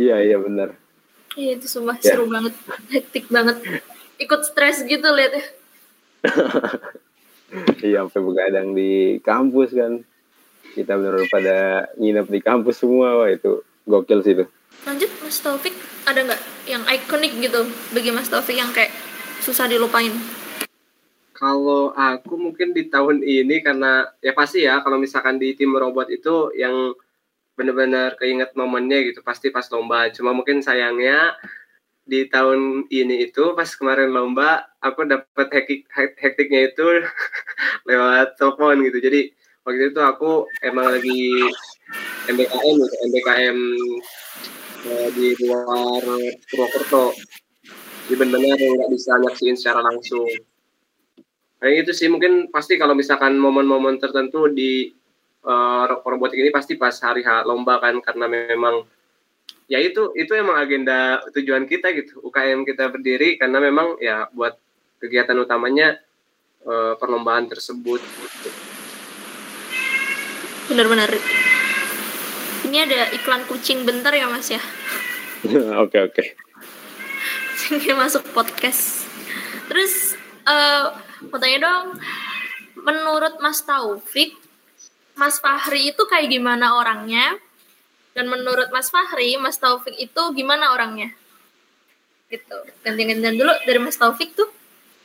[SPEAKER 4] Iya iya bener
[SPEAKER 1] Iya itu sumpah
[SPEAKER 4] Ya.
[SPEAKER 1] seru banget, hektik banget. Ikut stres gitu lihat ya.
[SPEAKER 4] Iya, sampai begadang di kampus kan. Kita benar pada nginep di kampus semua, wah itu gokil sih itu.
[SPEAKER 1] Lanjut Mas Taufik, ada nggak yang ikonik gitu bagi Mas Taufik yang kayak susah dilupain?
[SPEAKER 3] Kalau aku mungkin di tahun ini karena ya pasti ya kalau misalkan di tim robot itu yang benar-benar keinget momennya gitu pasti pas lomba. Cuma mungkin sayangnya di tahun ini itu pas kemarin lomba aku dapat hektik hektiknya itu lewat telepon gitu. Jadi waktu itu aku emang lagi MBKM gitu, MBKM eh, di luar Purwokerto. Jadi benar-benar nggak bisa nyaksiin secara langsung. Kayak gitu sih mungkin pasti kalau misalkan momen-momen tertentu di eh, robotik ini pasti pas hari H lomba kan karena memang ya itu itu emang agenda tujuan kita gitu UKM kita berdiri karena memang ya buat kegiatan utamanya eh, perlombaan tersebut gitu.
[SPEAKER 1] Bener-bener. Ini ada iklan kucing bentar ya Mas ya.
[SPEAKER 4] Oke, oke.
[SPEAKER 1] Ini masuk podcast. Terus eh mau tanya dong, menurut Mas Taufik, Mas Fahri itu kayak gimana orangnya? Dan menurut Mas Fahri, Mas Taufik itu gimana orangnya? Gitu. Ganti-gantian dulu dari Mas Taufik tuh.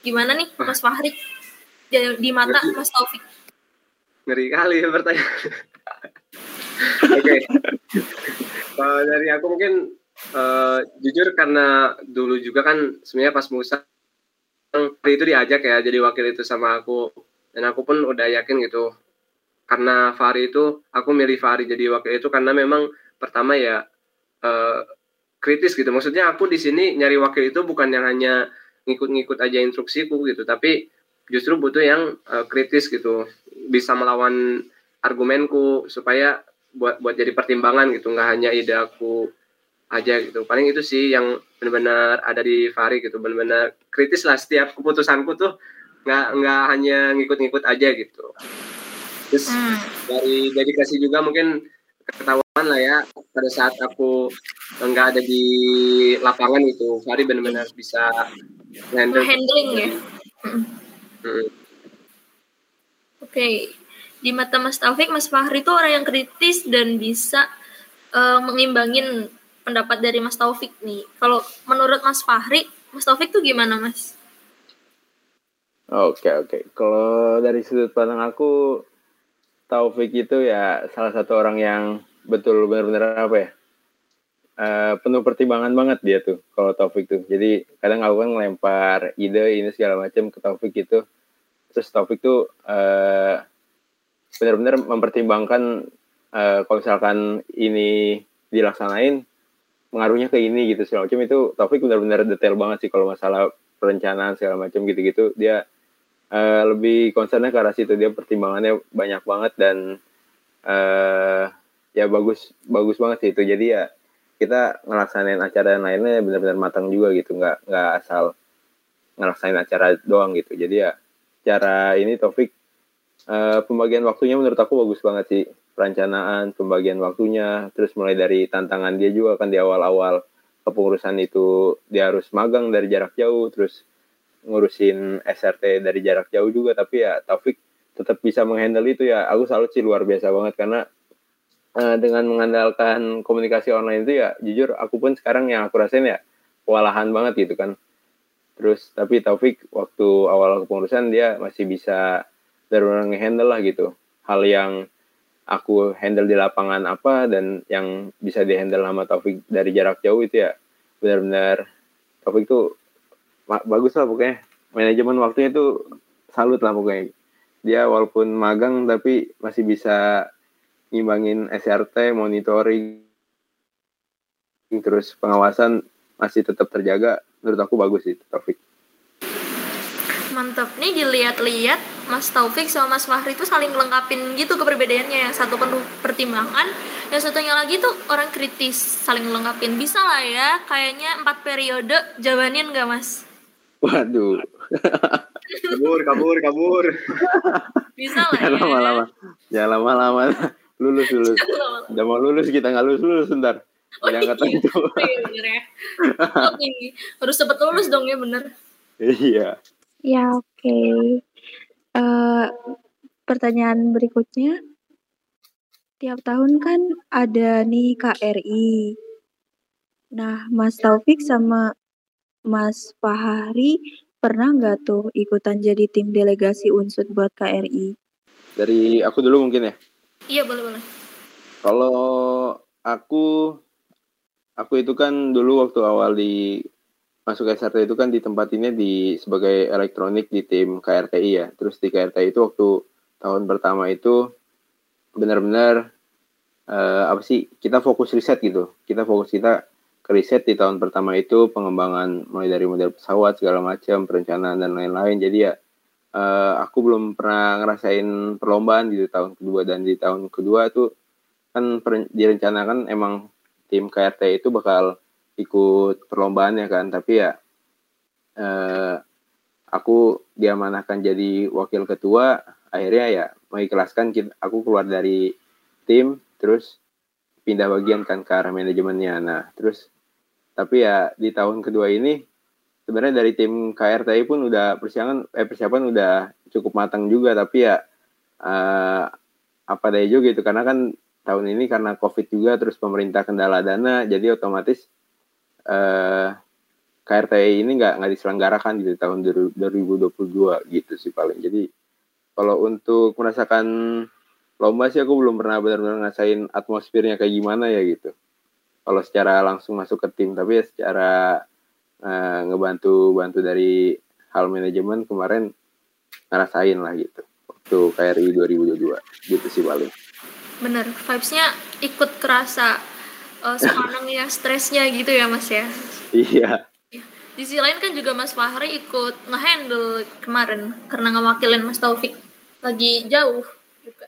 [SPEAKER 1] Gimana nih Mas Fahri? Di, di mata Mas Taufik.
[SPEAKER 3] ngeri kali ya pertanyaan. Oke. Kalau dari aku mungkin eh, jujur karena dulu juga kan sebenarnya pas Musa itu diajak ya jadi wakil itu sama aku. Dan aku pun udah yakin gitu. Karena Fahri itu aku milih Fahri jadi wakil itu karena memang pertama ya eh, kritis gitu. Maksudnya aku di sini nyari wakil itu bukan yang hanya ngikut-ngikut aja instruksiku gitu. Tapi justru butuh yang eh, kritis gitu. Bisa melawan argumenku supaya buat buat jadi pertimbangan gitu. Nggak hanya ide aku aja gitu paling itu sih yang benar-benar ada di Fahri gitu benar-benar kritis lah setiap keputusanku tuh nggak nggak hanya ngikut-ngikut aja gitu terus
[SPEAKER 1] Hmm.
[SPEAKER 3] dari dedikasi juga mungkin ketahuan lah ya pada saat aku nggak ada di lapangan gitu Fahri benar-benar bisa handle
[SPEAKER 1] Handling ya.
[SPEAKER 3] Hmm.
[SPEAKER 1] Oke, di mata Mas Taufik, Mas Fahri itu orang yang kritis dan bisa eh, mengimbangin pendapat dari Mas Taufik nih. Kalau menurut Mas Fahri, Mas Taufik tuh gimana Mas?
[SPEAKER 4] Oke, oke. Kalau dari sudut pandang aku, Taufik itu ya salah satu orang yang betul benar-benar apa ya? eh, penuh pertimbangan banget dia tuh kalau Taufik tuh. Jadi kadang aku kan ngelempar ide ini segala macam ke Taufik itu. Terus Taufik tuh eh, benar-benar mempertimbangkan eh, kalau misalkan ini dilaksanain pengaruhnya ke ini gitu segala macam. Itu Taufik benar-benar detail banget sih kalau masalah perencanaan segala macam gitu-gitu. Dia eh, lebih concernnya ke arah situ. Dia pertimbangannya banyak banget dan eh ya bagus bagus banget sih itu. Jadi ya kita ngelaksanain acara yang lainnya benar-benar matang juga gitu. Nggak nggak asal ngelaksanain acara doang gitu. Jadi ya cara ini Taufik eh, pembagian waktunya menurut aku bagus banget sih perencanaan pembagian waktunya terus mulai dari tantangan dia juga kan di awal-awal kepengurusan itu dia harus magang dari jarak jauh terus ngurusin SRT dari jarak jauh juga tapi ya Taufik tetap bisa menghandle itu ya. Aku salut sih luar biasa banget karena eh, dengan mengandalkan komunikasi online itu ya jujur aku pun sekarang yang aku rasain ya kewalahan banget gitu kan. Terus tapi Taufik waktu awal kepengurusan dia masih bisa benar-benar nge-handle lah gitu. Hal yang aku handle di lapangan apa dan yang bisa dihandle sama Taufik dari jarak jauh itu ya benar-benar Taufik tuh bagus lah pokoknya. Manajemen waktunya tuh salut lah pokoknya. Dia walaupun magang tapi masih bisa ngimbangin SRT monitoring terus pengawasan masih tetap terjaga. Menurut aku bagus sih Taufik.
[SPEAKER 1] Mantap. Nih dilihat-lihat Mas Taufik sama Mas Fahri itu saling lengkapin gitu keperbedaannya yang satu penuh pertimbangan yang satunya lagi tuh orang kritis saling lengkapin bisa lah ya kayaknya empat periode jawanin gak Mas
[SPEAKER 4] waduh
[SPEAKER 3] kabur kabur kabur
[SPEAKER 1] bisa lah
[SPEAKER 4] jangan
[SPEAKER 1] ya
[SPEAKER 4] lama-lama jangan lama-lama lulus lulus udah mau lulus kita nggak lulus lulus bentar
[SPEAKER 1] Oh,
[SPEAKER 4] di angkatan
[SPEAKER 1] iya.
[SPEAKER 4] itu.
[SPEAKER 1] Bener ya. Harus cepet lulus dong ya bener.
[SPEAKER 4] iya.
[SPEAKER 2] Ya, oke. Eh, pertanyaan berikutnya. Tiap tahun kan ada nih KRI. Nah, Mas Taufik sama Mas Fahri pernah nggak tuh ikutan jadi tim delegasi unsur buat KRI?
[SPEAKER 4] Dari aku dulu mungkin ya.
[SPEAKER 1] Iya boleh boleh.
[SPEAKER 4] Kalau aku aku itu kan dulu waktu awal di masuk SRT itu kan ditempatinnya di sebagai elektronik di tim KRTI ya. Terus di KRTI itu waktu tahun pertama itu benar-benar eh, apa sih kita fokus riset gitu. Kita fokus kita ke riset di tahun pertama itu pengembangan mulai dari model pesawat segala macam perencanaan dan lain-lain. Jadi ya eh, aku belum pernah ngerasain perlombaan gitu tahun kedua dan di tahun kedua tuh kan direncanakan emang tim KRT itu bakal ikut perlombaan ya kan. Tapi ya eh, aku diamanahkan jadi wakil ketua. Akhirnya ya mengikhlaskan aku keluar dari tim terus pindah bagian kan ke arah manajemennya. Nah terus tapi ya di tahun kedua ini sebenarnya dari tim KRTI pun udah persiapan eh persiapan udah cukup matang juga. Tapi ya eh, apa daya juga gitu. Karena kan tahun ini karena covid juga terus pemerintah kendala dana jadi otomatis eh KRTI ini nggak nggak diselenggarakan gitu tahun 2022 gitu sih paling. Jadi kalau untuk merasakan lomba sih aku belum pernah benar-benar ngerasain atmosfernya kayak gimana ya gitu. Kalau secara langsung masuk ke tim tapi ya secara eh, ngebantu bantu dari hal manajemen kemarin ngerasain lah gitu. Waktu KRI 2022 gitu sih paling.
[SPEAKER 1] Bener. Vibes-nya ikut kerasa uh, sekarang ya stresnya gitu ya mas ya.
[SPEAKER 4] iya
[SPEAKER 1] Di sisi lain kan juga Mas Fahri ikut ngehandle kemarin karena ngewakilin Mas Taufik lagi jauh juga.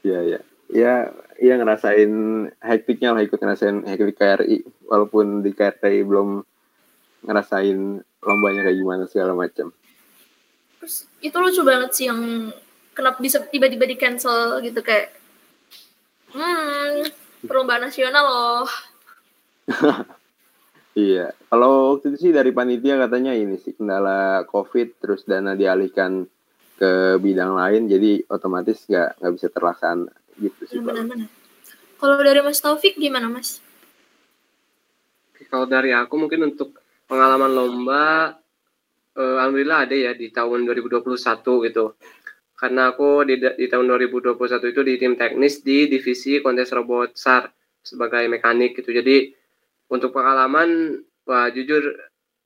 [SPEAKER 4] iya iya ya iya ngerasain hektiknya lah ikut ngerasain hektik KRI walaupun di KRI belum ngerasain lombanya kayak gimana segala macam
[SPEAKER 1] Terus itu lucu banget sih yang kenapa bisa tiba-tiba di cancel gitu kayak hmm perlombaan nasional loh.
[SPEAKER 4] Iya, kalau waktu itu sih dari panitia katanya ini sih kendala COVID, terus dana dialihkan ke bidang lain, jadi otomatis nggak nggak bisa terlaksana gitu sih. Pak.
[SPEAKER 1] Benar-benar. Kalau dari Mas Taufik gimana Mas?
[SPEAKER 3] Kalau dari aku mungkin untuk pengalaman lomba, eh, alhamdulillah ada ya di tahun 2021 gitu. Karena aku di, di tahun 2021 itu di tim teknis di divisi kontes robot SAR sebagai mekanik gitu. Jadi untuk pengalaman, wah jujur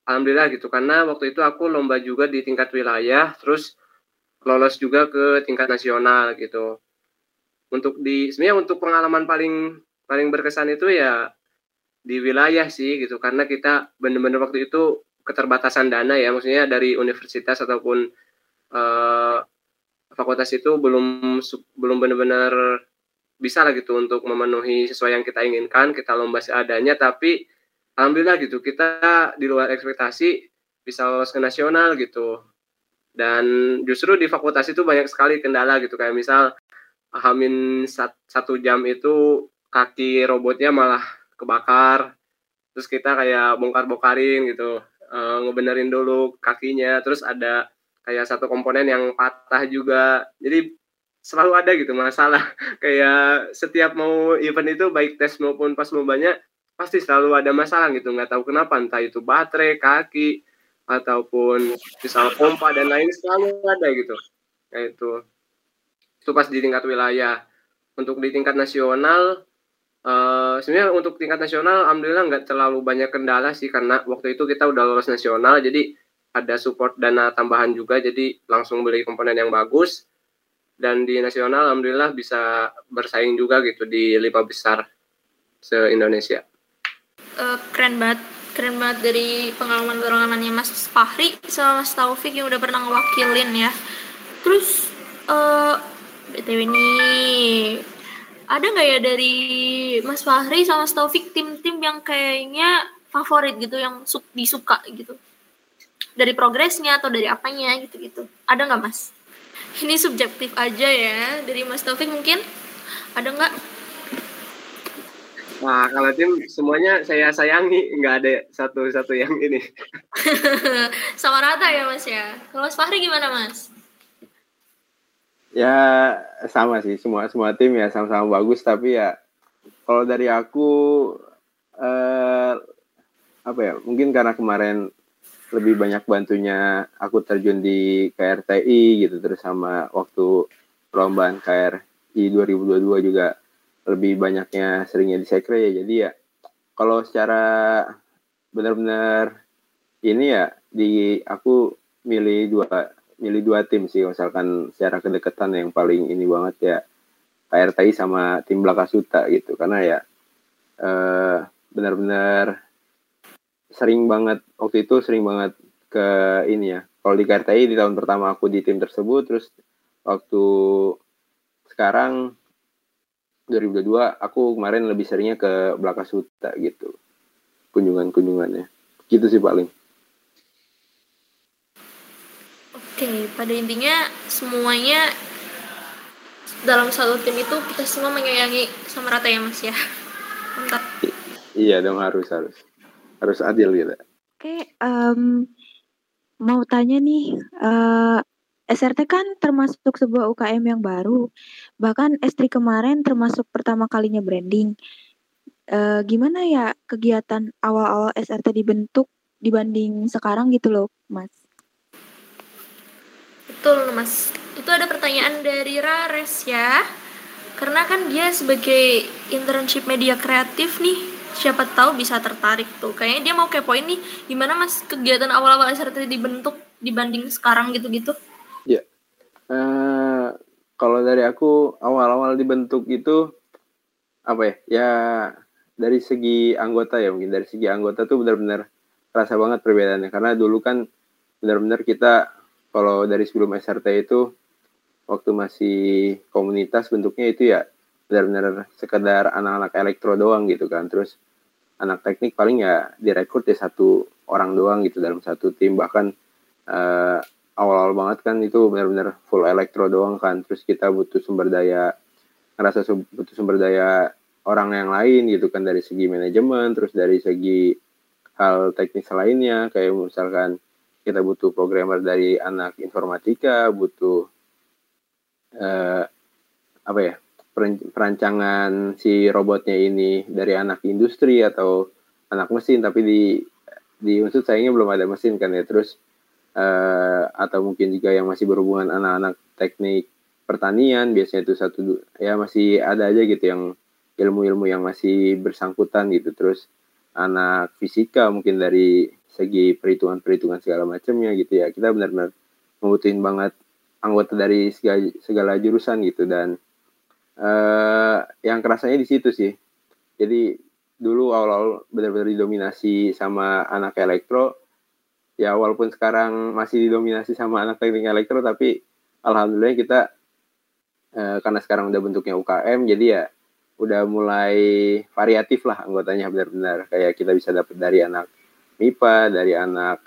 [SPEAKER 3] alhamdulillah gitu. Karena waktu itu aku lomba juga di tingkat wilayah, terus lolos juga ke tingkat nasional gitu. Untuk di sebenarnya untuk pengalaman paling paling berkesan itu ya di wilayah sih gitu karena kita bener-bener waktu itu keterbatasan dana ya maksudnya dari universitas ataupun eh, fakultas itu belum belum benar-benar bisa lah gitu untuk memenuhi sesuai yang kita inginkan kita lomba seadanya. Tapi alhamdulillah gitu kita di luar ekspektasi bisa lolos ke nasional gitu. Dan justru di fakultas itu banyak sekali kendala gitu kayak misal hamin sat- satu jam itu kaki robotnya malah kebakar terus kita kayak bongkar-bongkarin gitu eh, ngebenerin dulu kakinya terus ada kayak satu komponen yang patah juga. Jadi selalu ada gitu masalah. Kayak setiap mau event itu baik tes maupun pas lombanya pasti selalu ada masalah gitu. Nggak tahu kenapa entah itu baterai kaki ataupun misal pompa dan lain selalu ada gitu. Kayak itu. Itu pas di tingkat wilayah. Untuk di tingkat nasional eh sebenarnya untuk tingkat nasional alhamdulillah nggak terlalu banyak kendala sih karena waktu itu kita udah lolos nasional jadi ada support dana tambahan juga jadi langsung beli komponen yang bagus. Dan di nasional alhamdulillah bisa bersaing juga gitu di lima besar se Indonesia.
[SPEAKER 1] Eh, keren banget keren banget dari pengalaman pengalamannya Mas Fahri sama Mas Taufik yang udah pernah ngewakilin ya. Terus eh btw nih ada nggak ya dari Mas Fahri sama Mas Taufik tim-tim yang kayaknya favorit gitu yang su- disuka gitu dari progresnya atau dari apanya gitu-gitu ada nggak Mas ini subjektif aja ya dari Mas Taufik mungkin ada nggak
[SPEAKER 3] Nah, kalau tim semuanya saya sayangi, nggak ada satu-satu yang ini.
[SPEAKER 1] Sama rata ya Mas ya. Kalau Mas Fahri gimana Mas?
[SPEAKER 4] Ya sama sih, semua semua tim ya sama-sama bagus, tapi ya kalau dari aku eh, apa ya? Mungkin karena kemarin lebih banyak bantunya aku terjun di KRTI gitu, terus sama waktu perlombaan KRI 2022 juga lebih banyaknya seringnya di sekre ya. Jadi ya kalau secara benar-benar ini ya di aku milih dua milih dua tim sih. Misalkan secara kedekatan yang paling ini banget ya KRTI sama tim Blakasuta gitu. Karena ya eh, benar-benar sering banget waktu itu sering banget ke ini ya kalau di KRTI di tahun pertama aku di tim tersebut terus waktu sekarang 2022 aku kemarin lebih seringnya ke Blakasuta gitu kunjungan-kunjungannya gitu sih paling
[SPEAKER 1] Oke, pada intinya semuanya dalam satu tim itu kita semua menyayangi sama rata ya Mas ya. Mantap.
[SPEAKER 4] Iya dong harus harus harus adil gitu
[SPEAKER 2] Oke, em, mau tanya nih, eh, SRT kan termasuk sebuah UKM yang baru, bahkan S3 kemarin termasuk pertama kalinya branding. Eh, gimana ya kegiatan awal-awal SRT dibentuk dibanding sekarang gitu loh, Mas?
[SPEAKER 1] Betul Mas. Itu ada pertanyaan dari Rares ya. Karena kan dia sebagai internship media kreatif nih, siapa tahu bisa tertarik tuh. Kayaknya dia mau kepoin nih, gimana Mas kegiatan awal-awal SRT dibentuk dibanding sekarang gitu-gitu?
[SPEAKER 4] ya Eh, kalau dari aku awal-awal dibentuk itu apa ya ya dari segi anggota ya mungkin dari segi anggota tuh benar-benar terasa banget perbedaannya karena dulu kan benar-benar kita kalau dari sebelum SRT itu waktu masih komunitas bentuknya itu ya benar-benar sekedar anak-anak elektro doang gitu kan. Terus anak teknik paling ya direkrut ya satu orang doang gitu dalam satu tim. Bahkan eh, awal-awal banget kan itu benar-benar full elektro doang kan. Terus kita butuh sumber daya ngerasa sum- butuh sumber daya orang yang lain gitu kan. Dari segi manajemen terus dari segi hal teknis lainnya. Kayak misalkan kita butuh programmer dari anak informatika butuh eh, apa ya perancangan si robotnya ini dari anak industri atau anak mesin tapi di di unsur sayangnya belum ada mesin kan ya. Terus eh, atau mungkin juga yang masih berhubungan anak-anak teknik pertanian biasanya itu satu ya masih ada aja gitu yang ilmu-ilmu yang masih bersangkutan gitu. Terus anak fisika mungkin dari segi perhitungan-perhitungan segala macamnya gitu ya. Kita benar-benar membutuhin banget anggota dari segala, segala jurusan gitu dan eh yang kerasanya di situ sih. Jadi dulu awal-awal benar-benar didominasi sama anak elektro. Ya walaupun sekarang masih didominasi sama anak teknik elektro tapi alhamdulillah kita eh, karena sekarang udah bentuknya UKM jadi ya udah mulai variatif lah anggotanya benar-benar. Kayak kita bisa dapat dari anak MIPA dari anak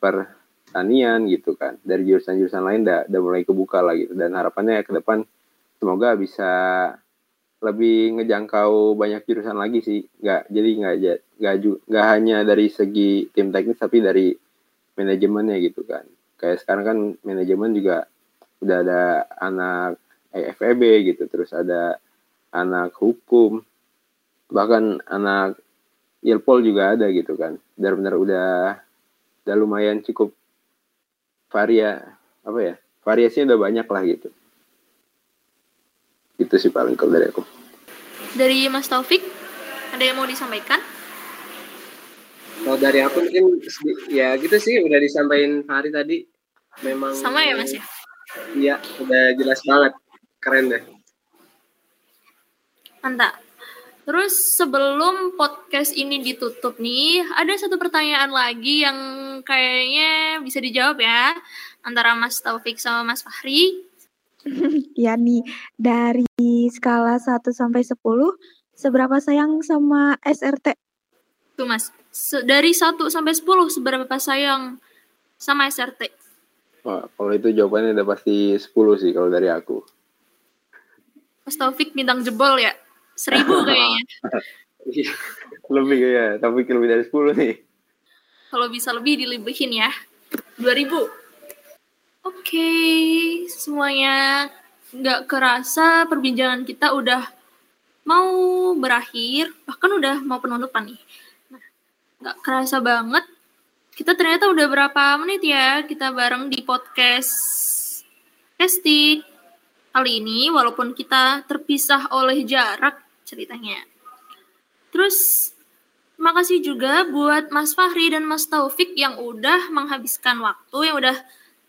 [SPEAKER 4] pertanian gitu kan. Dari jurusan-jurusan lain udah, mulai kebuka lah gitu. Dan harapannya ke depan semoga bisa lebih ngejangkau banyak jurusan lagi sih. Nggak jadi nggak nggak nggak hanya dari segi tim teknis tapi dari manajemennya gitu kan. Kayak sekarang kan manajemen juga udah ada anak EFEB gitu terus ada anak hukum bahkan anak Ilpol juga ada gitu kan. Benar-benar udah udah lumayan cukup varia apa ya variasinya udah banyak lah gitu itu sih paling kalau dari aku
[SPEAKER 1] Dari Mas Taufik, ada yang mau disampaikan?
[SPEAKER 3] Kalau dari aku mungkin ya gitu sih udah disampaikan Hari tadi. Memang
[SPEAKER 1] Sama ya Mas ya?
[SPEAKER 3] Iya, udah jelas banget. Keren deh.
[SPEAKER 1] Mantap. Terus sebelum podcast ini ditutup nih, ada satu pertanyaan lagi yang kayaknya bisa dijawab ya antara Mas Taufik sama Mas Fahri.
[SPEAKER 2] Ya nih, dari skala 1 sampai 10, seberapa sayang sama SRT?
[SPEAKER 1] Tuh Mas, Se- dari 1 sampai 10 seberapa sayang sama SRT?
[SPEAKER 4] Wah, kalau itu jawabannya udah pasti 10 sih kalau dari aku
[SPEAKER 1] Mas Taufik bintang jebol ya? Seribu kayaknya.
[SPEAKER 3] Iya.
[SPEAKER 4] lebih ya, tapi lebih dari 10 nih.
[SPEAKER 1] Kalau bisa lebih dilebihin ya. 2000. Oke, semuanya nggak kerasa perbincangan kita udah mau berakhir, bahkan udah mau penutupan nih. Nah, nggak kerasa banget. Kita ternyata udah berapa menit ya kita bareng di podcast Kestik kali ini, walaupun kita terpisah oleh jarak ceritanya. Terus makasih juga buat Mas Fahri dan Mas Taufik yang udah menghabiskan waktu, yang udah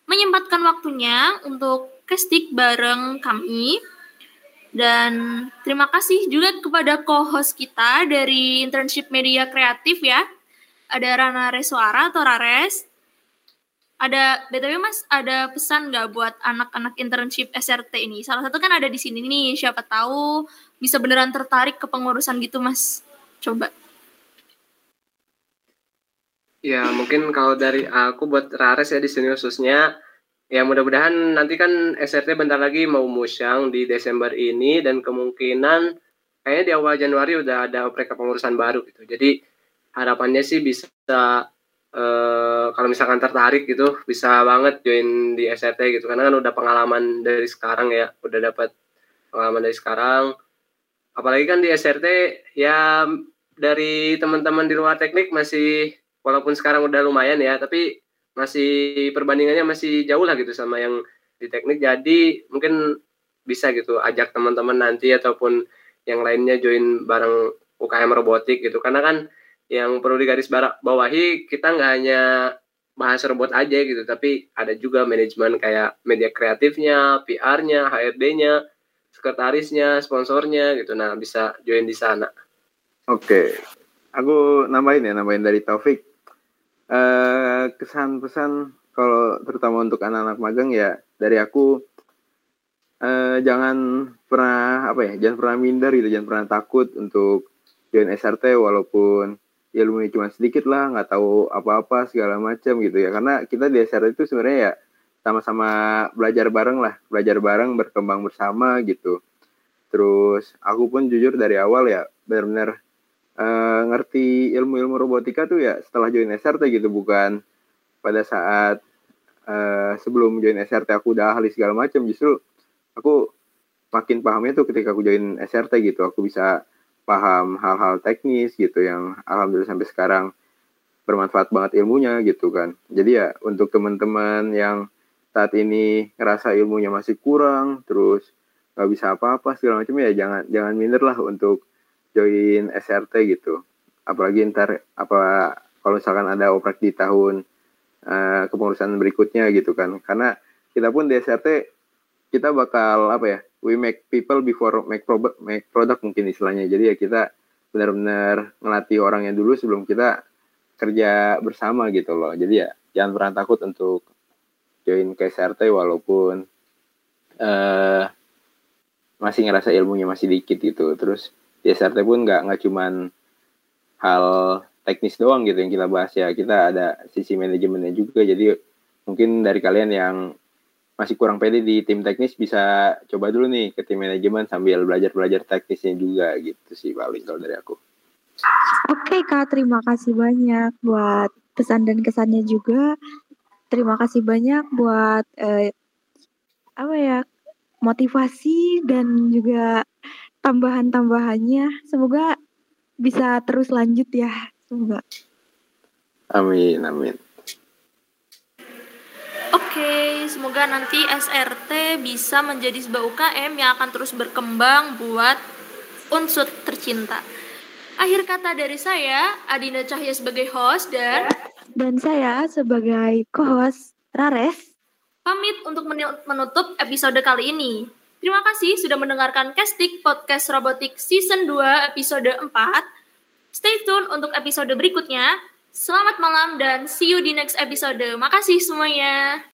[SPEAKER 1] menyempatkan waktunya untuk kestik bareng kami. Dan terima kasih juga kepada co-host kita dari Internship Media Kreatif ya. Ada Rana Reswara atau Rares. Ada, BTW Mas, ada pesan nggak buat anak-anak internship SRT ini? Salah satu kan ada di sini nih, siapa tahu bisa beneran tertarik ke pengurusan gitu Mas. Coba.
[SPEAKER 3] Ya mungkin kalau dari aku buat Rares ya di sini khususnya ya mudah-mudahan nanti kan SRT bentar lagi mau musyang di Desember ini dan kemungkinan kayaknya di awal Januari udah ada oprek pengurusan baru gitu. Jadi harapannya sih bisa eh, kalau misalkan tertarik gitu bisa banget join di SRT gitu karena kan udah pengalaman dari sekarang ya udah dapat pengalaman dari sekarang apalagi kan di SRT ya dari teman-teman di luar teknik masih walaupun sekarang udah lumayan ya tapi masih perbandingannya masih jauh lah gitu sama yang di teknik jadi mungkin bisa gitu ajak teman-teman nanti ataupun yang lainnya join bareng UKM robotik gitu karena kan yang perlu digaris bawahi kita nggak hanya bahas robot aja gitu tapi ada juga manajemen kayak media kreatifnya, PR-nya, HRD-nya, sekretarisnya, sponsornya gitu nah bisa join di sana.
[SPEAKER 4] Oke, aku nambahin ya, nambahin dari Taufik. Eh, kesan pesan kalau terutama untuk anak-anak magang ya dari aku eh, jangan pernah apa ya, jangan pernah minder gitu, jangan pernah takut untuk join SRT walaupun ilmunya cuma sedikit lah, nggak tahu apa-apa segala macam gitu ya. Karena kita di SRT itu sebenarnya ya sama-sama belajar bareng lah, belajar bareng, berkembang bersama gitu. Terus aku pun jujur dari awal ya benar-benar uh, ngerti ilmu-ilmu robotika tuh ya setelah join SRT gitu bukan pada saat uh, sebelum join SRT aku udah ahli segala macam justru aku makin pahamnya tuh ketika aku join SRT gitu. Aku bisa paham hal-hal teknis gitu yang alhamdulillah sampai sekarang bermanfaat banget ilmunya gitu kan. Jadi ya untuk teman-teman yang saat ini ngerasa ilmunya masih kurang terus nggak bisa apa-apa segala macam ya jangan jangan minder lah untuk join SRT gitu. Apalagi ntar apa kalau misalkan ada oprek di tahun uh, kepengurusan berikutnya gitu kan. Karena kita pun di SRT kita bakal apa ya we make people before make product make product mungkin istilahnya. Jadi ya kita benar-benar ngelatih orangnya dulu sebelum kita kerja bersama gitu loh. Jadi ya jangan pernah takut untuk join ke SRT walaupun uh, masih ngerasa ilmunya masih dikit gitu. Terus di SRT pun nggak nggak cuman hal teknis doang gitu yang kita bahas ya kita ada sisi manajemennya juga jadi mungkin dari kalian yang masih kurang pede di tim teknis bisa coba dulu nih ke tim manajemen sambil belajar belajar teknisnya juga gitu sih paling kalau dari aku.
[SPEAKER 2] Oke kak, terima kasih banyak buat pesan dan kesannya juga. Terima kasih banyak buat eh, apa ya motivasi dan juga tambahan-tambahannya. Semoga bisa terus lanjut ya. Semoga.
[SPEAKER 4] Amin, amin.
[SPEAKER 1] Oke, semoga nanti SRT bisa menjadi sebuah UKM yang akan terus berkembang buat unsur tercinta. Akhir kata dari saya, Adinda Cahya sebagai host dan
[SPEAKER 2] dan saya sebagai co-host Rares
[SPEAKER 1] pamit untuk menutup episode kali ini. Terima kasih sudah mendengarkan Castik Podcast Robotik Season 2 episode 4. Stay tune untuk episode berikutnya. Selamat malam dan see you di next episode. Makasih semuanya.